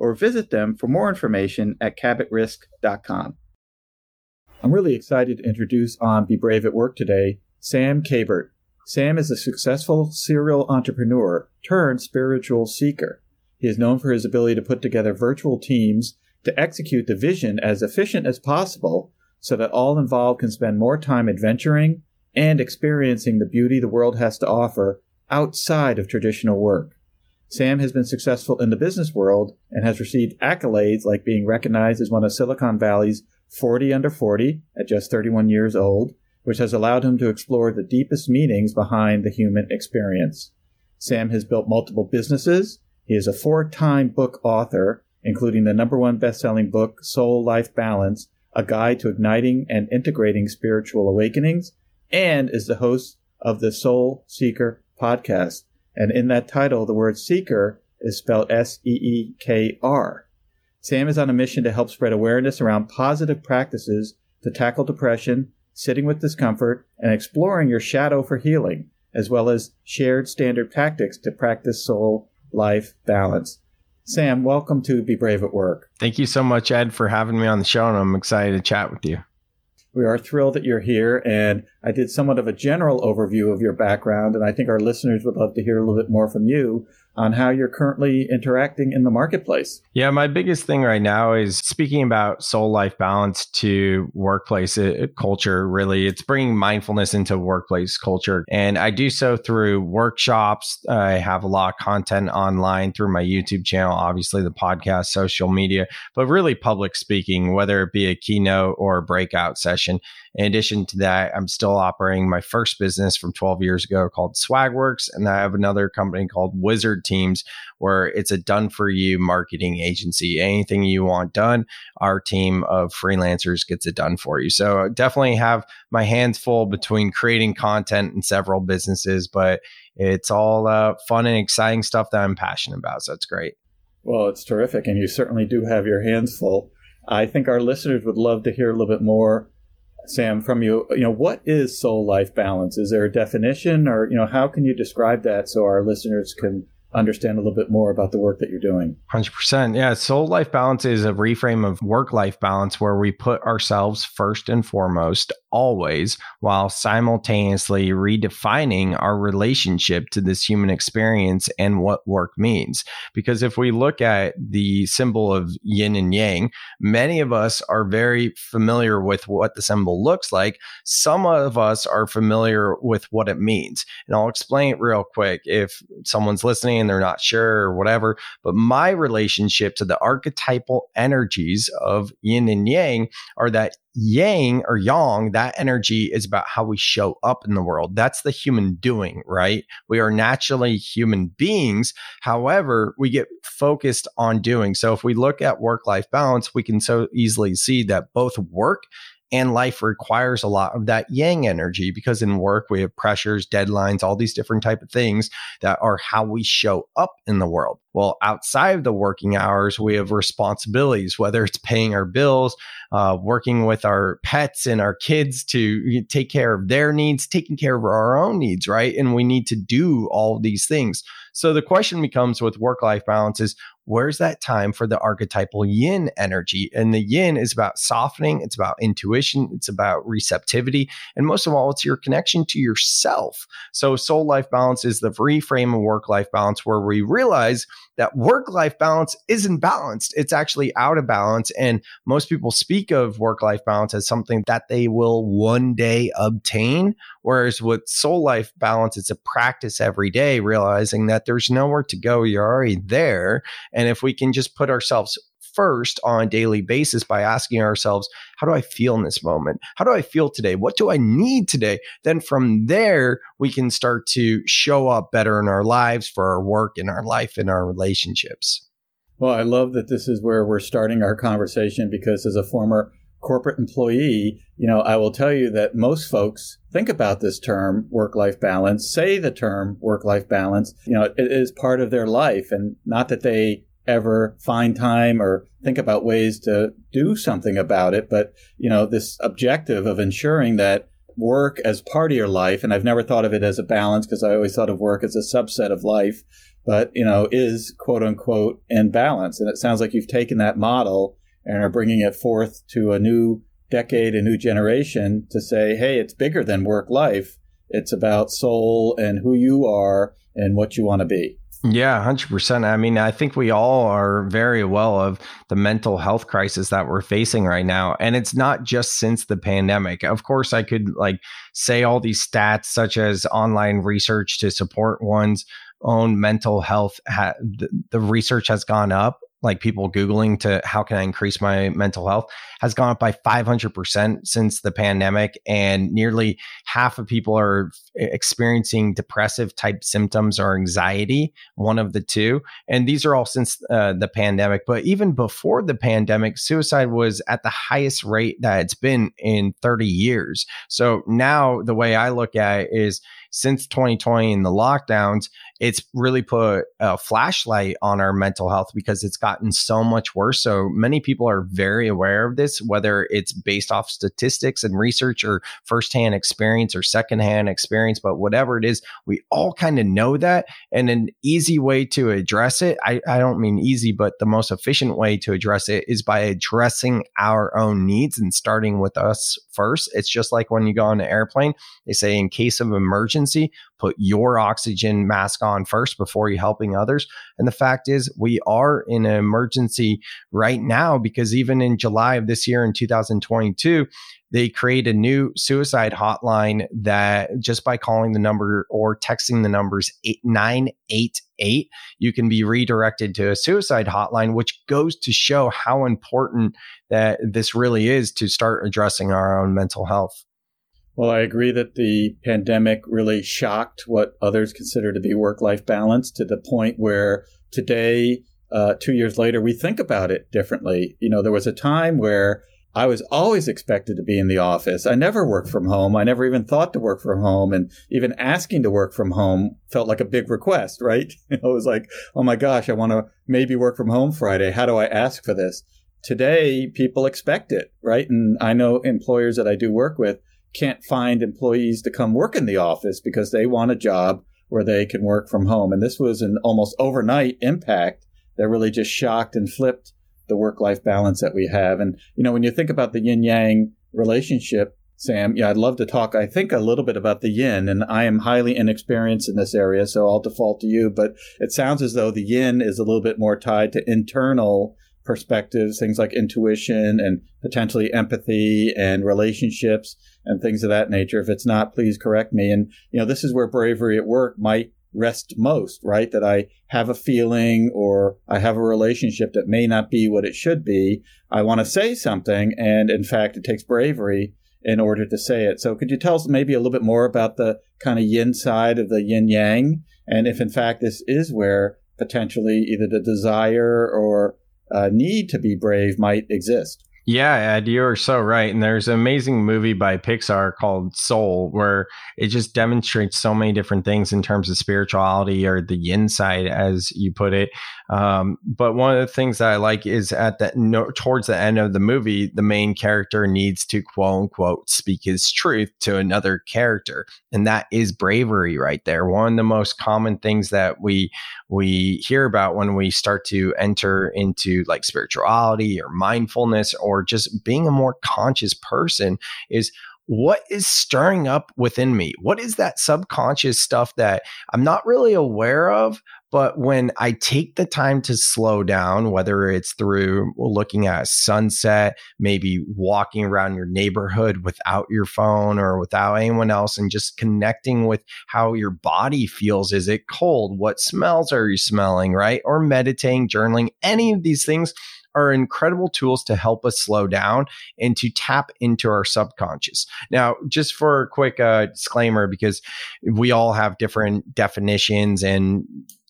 or visit them for more information at cabotrisk.com. I'm really excited to introduce on Be Brave at Work today Sam Kabert. Sam is a successful serial entrepreneur turned spiritual seeker. He is known for his ability to put together virtual teams to execute the vision as efficient as possible so that all involved can spend more time adventuring and experiencing the beauty the world has to offer outside of traditional work. Sam has been successful in the business world and has received accolades like being recognized as one of Silicon Valley's 40 under 40 at just 31 years old, which has allowed him to explore the deepest meanings behind the human experience. Sam has built multiple businesses. He is a four time book author, including the number one best selling book, Soul Life Balance, a guide to igniting and integrating spiritual awakenings, and is the host of the Soul Seeker podcast and in that title, the word seeker is spelled S E E K R. Sam is on a mission to help spread awareness around positive practices to tackle depression, sitting with discomfort, and exploring your shadow for healing, as well as shared standard tactics to practice soul life balance. Sam, welcome to Be Brave at Work. Thank you so much, Ed, for having me on the show, and I'm excited to chat with you. We are thrilled that you're here. And I did somewhat of a general overview of your background. And I think our listeners would love to hear a little bit more from you on how you're currently interacting in the marketplace. Yeah, my biggest thing right now is speaking about soul life balance to workplace uh, culture. Really, it's bringing mindfulness into workplace culture. And I do so through workshops. I have a lot of content online through my YouTube channel, obviously, the podcast, social media, but really public speaking, whether it be a keynote or a breakout session. In addition to that, I'm still operating my first business from 12 years ago called Swagworks. And I have another company called Wizard Teams, where it's a done for you marketing agency. Anything you want done, our team of freelancers gets it done for you. So I definitely have my hands full between creating content and several businesses, but it's all uh, fun and exciting stuff that I'm passionate about. So it's great. Well, it's terrific. And you certainly do have your hands full. I think our listeners would love to hear a little bit more Sam, from you, you know, what is soul life balance? Is there a definition or, you know, how can you describe that so our listeners can understand a little bit more about the work that you're doing. 100%. Yeah. Soul life balance is a reframe of work life balance where we put ourselves first and foremost, always, while simultaneously redefining our relationship to this human experience and what work means. Because if we look at the symbol of yin and yang, many of us are very familiar with what the symbol looks like. Some of us are familiar with what it means. And I'll explain it real quick. If someone's listening, and they're not sure or whatever. But my relationship to the archetypal energies of yin and yang are that yang or yang, that energy is about how we show up in the world. That's the human doing, right? We are naturally human beings. However, we get focused on doing. So if we look at work life balance, we can so easily see that both work And life requires a lot of that yang energy because in work we have pressures, deadlines, all these different type of things that are how we show up in the world. Well, outside of the working hours, we have responsibilities, whether it's paying our bills, uh, working with our pets and our kids to take care of their needs, taking care of our own needs, right? And we need to do all these things. So the question becomes with work life balance is where's that time for the archetypal yin energy? And the yin is about softening, it's about intuition, it's about receptivity, and most of all, it's your connection to yourself. So soul life balance is the reframe of work life balance where we realize that work life balance isn't balanced. It's actually out of balance. And most people speak of work life balance as something that they will one day obtain. Whereas with soul life balance, it's a practice every day, realizing that there's nowhere to go. You're already there. If we can just put ourselves first on a daily basis by asking ourselves, how do I feel in this moment? How do I feel today? What do I need today? Then from there, we can start to show up better in our lives for our work, in our life, in our relationships. Well, I love that this is where we're starting our conversation because as a former corporate employee, you know, I will tell you that most folks think about this term work life balance, say the term work life balance, you know, it is part of their life and not that they ever find time or think about ways to do something about it. But, you know, this objective of ensuring that work as part of your life, and I've never thought of it as a balance because I always thought of work as a subset of life, but, you know, is quote unquote in balance. And it sounds like you've taken that model and are bringing it forth to a new decade, a new generation to say, hey, it's bigger than work life. It's about soul and who you are and what you want to be. Yeah, 100%. I mean, I think we all are very well of the mental health crisis that we're facing right now. And it's not just since the pandemic. Of course, I could like say all these stats, such as online research to support one's own mental health. Ha- the, the research has gone up like people Googling to how can I increase my mental health has gone up by 500% since the pandemic. And nearly half of people are experiencing depressive type symptoms or anxiety, one of the two. And these are all since uh, the pandemic. But even before the pandemic, suicide was at the highest rate that it's been in 30 years. So now the way I look at it is, since 2020 and the lockdowns, it's really put a flashlight on our mental health because it's gotten so much worse. So many people are very aware of this, whether it's based off statistics and research or firsthand experience or secondhand experience, but whatever it is, we all kind of know that. And an easy way to address it, I, I don't mean easy, but the most efficient way to address it is by addressing our own needs and starting with us first. It's just like when you go on an airplane, they say in case of emergency, put your oxygen mask on first before you helping others. And the fact is, we are in an emergency right now because even in July of this year in 2022, they create a new suicide hotline that just by calling the number or texting the numbers 988 you can be redirected to a suicide hotline which goes to show how important that this really is to start addressing our own mental health well, I agree that the pandemic really shocked what others consider to be work life balance to the point where today, uh, two years later, we think about it differently. You know, there was a time where I was always expected to be in the office. I never worked from home. I never even thought to work from home. And even asking to work from home felt like a big request, right? it was like, oh my gosh, I want to maybe work from home Friday. How do I ask for this? Today, people expect it, right? And I know employers that I do work with can't find employees to come work in the office because they want a job where they can work from home. And this was an almost overnight impact that really just shocked and flipped the work life balance that we have. And, you know, when you think about the yin yang relationship, Sam, yeah, I'd love to talk, I think, a little bit about the yin. And I am highly inexperienced in this area, so I'll default to you. But it sounds as though the yin is a little bit more tied to internal perspectives, things like intuition and potentially empathy and relationships and things of that nature. If it's not, please correct me. And, you know, this is where bravery at work might rest most, right? That I have a feeling or I have a relationship that may not be what it should be. I want to say something. And in fact, it takes bravery in order to say it. So could you tell us maybe a little bit more about the kind of yin side of the yin yang? And if in fact this is where potentially either the desire or uh, need to be brave might exist? Yeah, Ed, you are so right. And there's an amazing movie by Pixar called Soul, where it just demonstrates so many different things in terms of spirituality or the inside, as you put it. Um, but one of the things that I like is at the no, towards the end of the movie, the main character needs to quote unquote speak his truth to another character, and that is bravery right there. One of the most common things that we we hear about when we start to enter into like spirituality or mindfulness or just being a more conscious person is what is stirring up within me? What is that subconscious stuff that I'm not really aware of? But when I take the time to slow down, whether it's through looking at a sunset, maybe walking around your neighborhood without your phone or without anyone else, and just connecting with how your body feels. Is it cold? What smells are you smelling? Right? Or meditating, journaling, any of these things are incredible tools to help us slow down and to tap into our subconscious. Now, just for a quick uh, disclaimer, because we all have different definitions and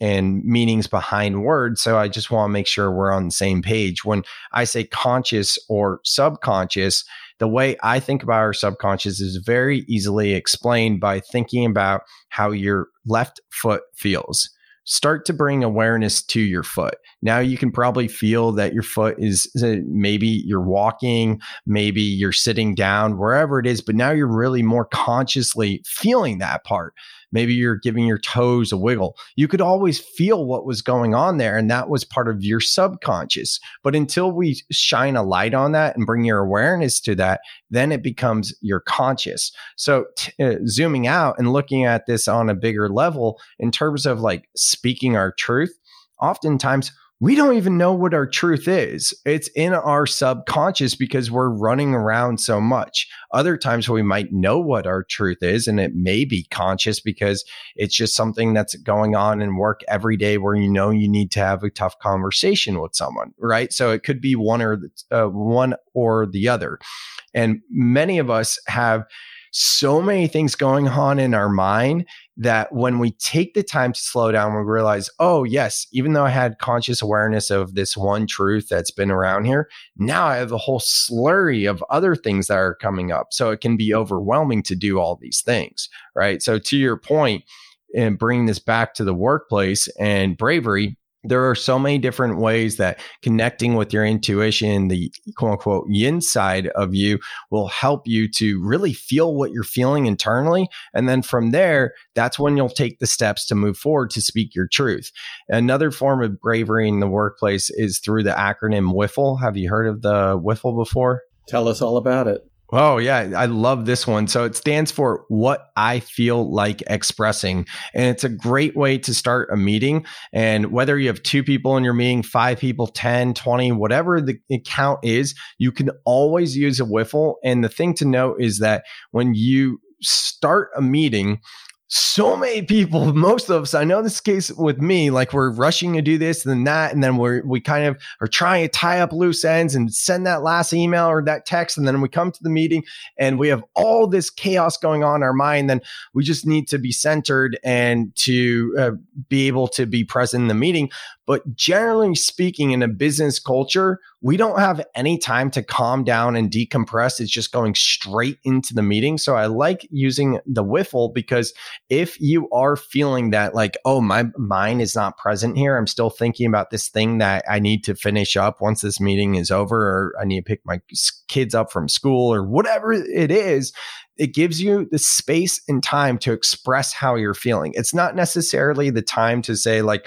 and meanings behind words. So I just want to make sure we're on the same page. When I say conscious or subconscious, the way I think about our subconscious is very easily explained by thinking about how your left foot feels start to bring awareness to your foot. Now you can probably feel that your foot is maybe you're walking, maybe you're sitting down, wherever it is, but now you're really more consciously feeling that part. Maybe you're giving your toes a wiggle. You could always feel what was going on there, and that was part of your subconscious. But until we shine a light on that and bring your awareness to that, then it becomes your conscious. So, t- uh, zooming out and looking at this on a bigger level in terms of like speaking our truth, oftentimes we don't even know what our truth is. It's in our subconscious because we're running around so much. Other times we might know what our truth is, and it may be conscious because it's just something that's going on in work every day where you know you need to have a tough conversation with someone, right? So it could be one or the, uh, one or the other. And many of us have so many things going on in our mind that when we take the time to slow down, we realize, oh, yes, even though I had conscious awareness of this one truth that's been around here, now I have a whole slurry of other things that are coming up. So it can be overwhelming to do all these things, right? So to your point, and bringing this back to the workplace and bravery, there are so many different ways that connecting with your intuition, the quote unquote yin side of you, will help you to really feel what you're feeling internally. And then from there, that's when you'll take the steps to move forward to speak your truth. Another form of bravery in the workplace is through the acronym WIFLE. Have you heard of the WIFLE before? Tell us all about it. Oh, yeah. I love this one. So it stands for what I feel like expressing. And it's a great way to start a meeting. And whether you have two people in your meeting, five people, 10, 20, whatever the count is, you can always use a WIFLE. And the thing to note is that when you start a meeting, so many people, most of us, I know this case with me, like we're rushing to do this and that, and then we're we kind of are trying to tie up loose ends and send that last email or that text, and then we come to the meeting and we have all this chaos going on in our mind. Then we just need to be centered and to uh, be able to be present in the meeting. But generally speaking, in a business culture, we don't have any time to calm down and decompress. It's just going straight into the meeting. So I like using the WIFLE because if you are feeling that, like, oh, my mind is not present here, I'm still thinking about this thing that I need to finish up once this meeting is over, or I need to pick my kids up from school, or whatever it is, it gives you the space and time to express how you're feeling. It's not necessarily the time to say, like,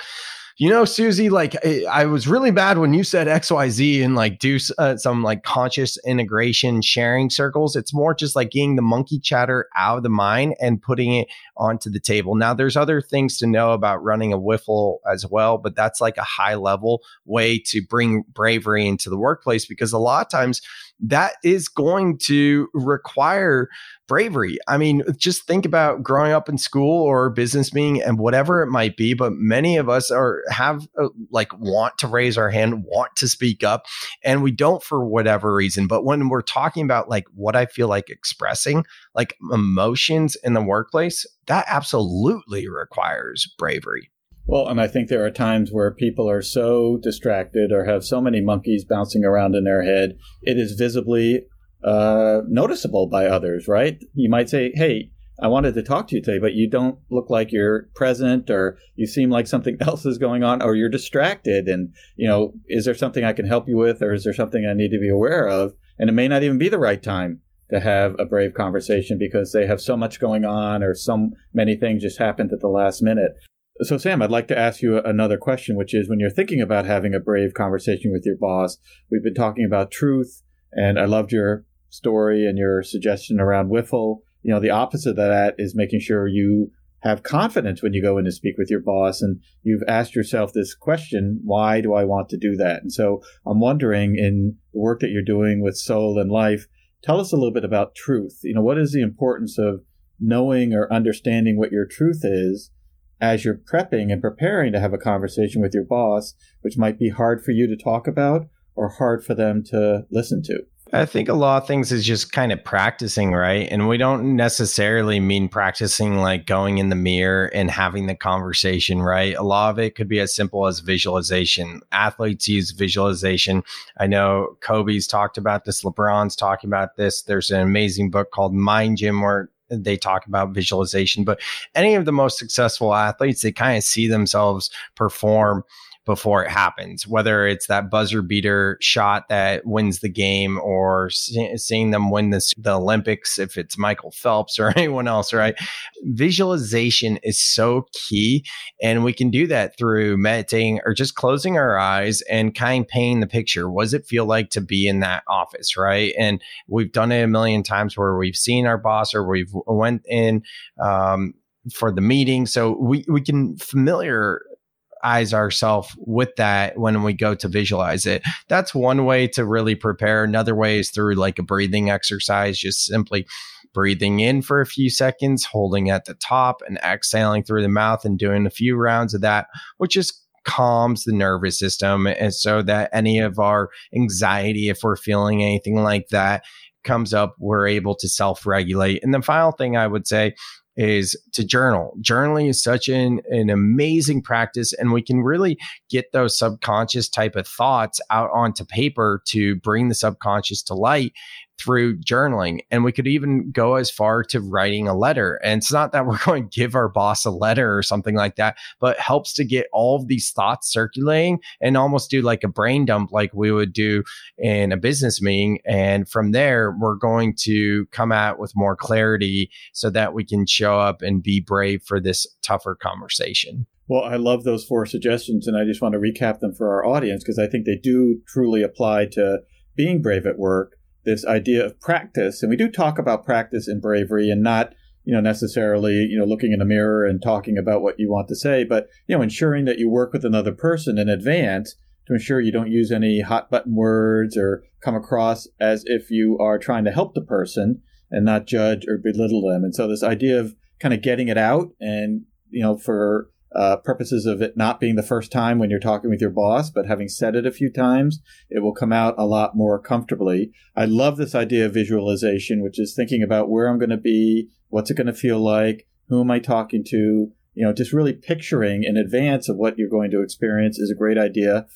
you know, Susie, like I was really bad when you said XYZ and like do uh, some like conscious integration sharing circles. It's more just like getting the monkey chatter out of the mind and putting it onto the table. Now, there's other things to know about running a WIFLE as well, but that's like a high level way to bring bravery into the workplace because a lot of times that is going to require bravery. I mean, just think about growing up in school or business meeting and whatever it might be. But many of us are have uh, like want to raise our hand, want to speak up, and we don't for whatever reason. But when we're talking about like what I feel like expressing, like emotions in the workplace, that absolutely requires bravery. Well, and I think there are times where people are so distracted or have so many monkeys bouncing around in their head, it is visibly uh, noticeable by others, right? You might say, hey, I wanted to talk to you today, but you don't look like you're present or you seem like something else is going on or you're distracted. And, you know, is there something I can help you with or is there something I need to be aware of? And it may not even be the right time to have a brave conversation because they have so much going on or so many things just happened at the last minute. So, Sam, I'd like to ask you another question, which is when you're thinking about having a brave conversation with your boss, we've been talking about truth, and I loved your story and your suggestion around WIFLE you know, the opposite of that is making sure you have confidence when you go in to speak with your boss and you've asked yourself this question, why do I want to do that? And so I'm wondering in the work that you're doing with soul and life, tell us a little bit about truth. You know, what is the importance of knowing or understanding what your truth is as you're prepping and preparing to have a conversation with your boss, which might be hard for you to talk about or hard for them to listen to? I think a lot of things is just kind of practicing, right? And we don't necessarily mean practicing like going in the mirror and having the conversation, right? A lot of it could be as simple as visualization. Athletes use visualization. I know Kobe's talked about this, LeBron's talking about this. There's an amazing book called Mind Gym where they talk about visualization, but any of the most successful athletes, they kind of see themselves perform before it happens, whether it's that buzzer beater shot that wins the game or seeing them win this, the Olympics, if it's Michael Phelps or anyone else, right? Visualization is so key. And we can do that through meditating or just closing our eyes and kind of painting the picture. What does it feel like to be in that office, right? And we've done it a million times where we've seen our boss or we've went in, um, for the meeting. So we, we can familiar eyes ourselves with that when we go to visualize it. That's one way to really prepare. Another way is through like a breathing exercise, just simply breathing in for a few seconds, holding at the top and exhaling through the mouth and doing a few rounds of that, which just calms the nervous system and so that any of our anxiety if we're feeling anything like that comes up we're able to self-regulate and the final thing i would say is to journal. Journaling is such an, an amazing practice, and we can really get those subconscious type of thoughts out onto paper to bring the subconscious to light through journaling. And we could even go as far to writing a letter. And it's not that we're going to give our boss a letter or something like that, but helps to get all of these thoughts circulating and almost do like a brain dump like we would do in a business meeting. And from there, we're going to come out with more clarity so that we can show up and be brave for this tougher conversation. Well, I love those four suggestions, and I just want to recap them for our audience because I think they do truly apply to being brave at work this idea of practice. And we do talk about practice and bravery and not, you know, necessarily, you know, looking in a mirror and talking about what you want to say, but, you know, ensuring that you work with another person in advance to ensure you don't use any hot button words or come across as if you are trying to help the person and not judge or belittle them. And so this idea of kind of getting it out and, you know, for uh, purposes of it not being the first time when you're talking with your boss, but having said it a few times, it will come out a lot more comfortably. I love this idea of visualization, which is thinking about where I'm going to be, what's it going to feel like, who am I talking to, you know, just really picturing in advance of what you're going to experience is a great idea.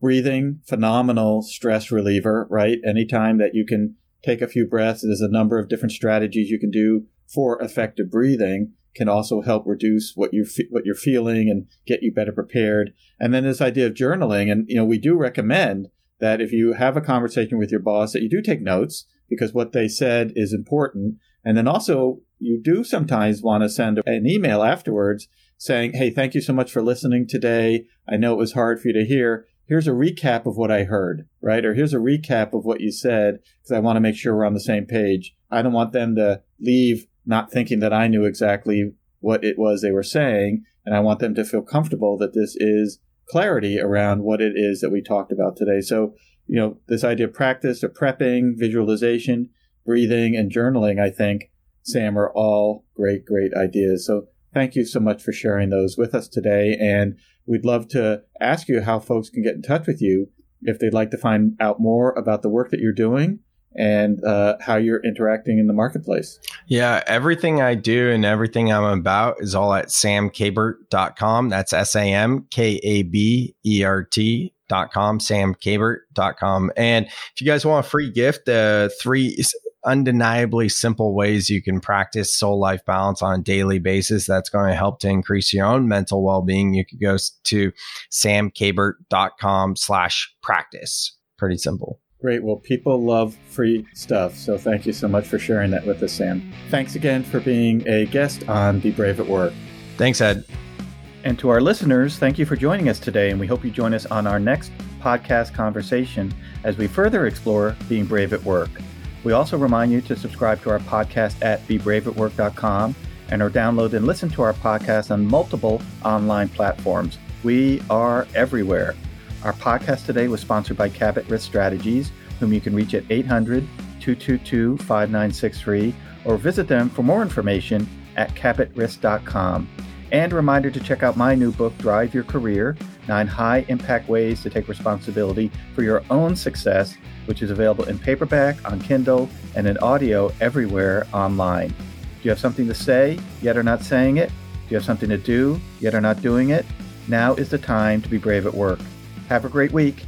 Breathing, phenomenal stress reliever, right? Anytime that you can take a few breaths, there's a number of different strategies you can do for effective breathing can also help reduce what you what you're feeling and get you better prepared. And then this idea of journaling, and you know, we do recommend that if you have a conversation with your boss, that you do take notes because what they said is important. And then also, you do sometimes want to send an email afterwards saying, "Hey, thank you so much for listening today. I know it was hard for you to hear." Here's a recap of what I heard, right? Or here's a recap of what you said because I want to make sure we're on the same page. I don't want them to leave not thinking that I knew exactly what it was they were saying. And I want them to feel comfortable that this is clarity around what it is that we talked about today. So, you know, this idea of practice, of prepping, visualization, breathing, and journaling, I think, Sam, are all great, great ideas. So thank you so much for sharing those with us today. And we'd love to ask you how folks can get in touch with you if they'd like to find out more about the work that you're doing and uh, how you're interacting in the marketplace. Yeah, everything I do and everything I'm about is all at samkabert.com. That's S A M K A B E R T dot com, samkabert.com. And if you guys want a free gift, the uh, three undeniably simple ways you can practice soul life balance on a daily basis that's going to help to increase your own mental well-being you could go to samkabert.com slash practice pretty simple Great. Well, people love free stuff. So thank you so much for sharing that with us, Sam. Thanks again for being a guest on Be Brave at Work. Thanks, Ed. And to our listeners, thank you for joining us today. And we hope you join us on our next podcast conversation as we further explore being brave at work. We also remind you to subscribe to our podcast at bebraveatwork.com and or download and listen to our podcast on multiple online platforms. We are everywhere. Our podcast today was sponsored by Cabot Risk Strategies, whom you can reach at 800 222 5963 or visit them for more information at cabotrisk.com. And a reminder to check out my new book, Drive Your Career Nine High Impact Ways to Take Responsibility for Your Own Success which is available in paperback, on Kindle, and in audio everywhere online. Do you have something to say, yet are not saying it? Do you have something to do, yet are not doing it? Now is the time to be brave at work. Have a great week.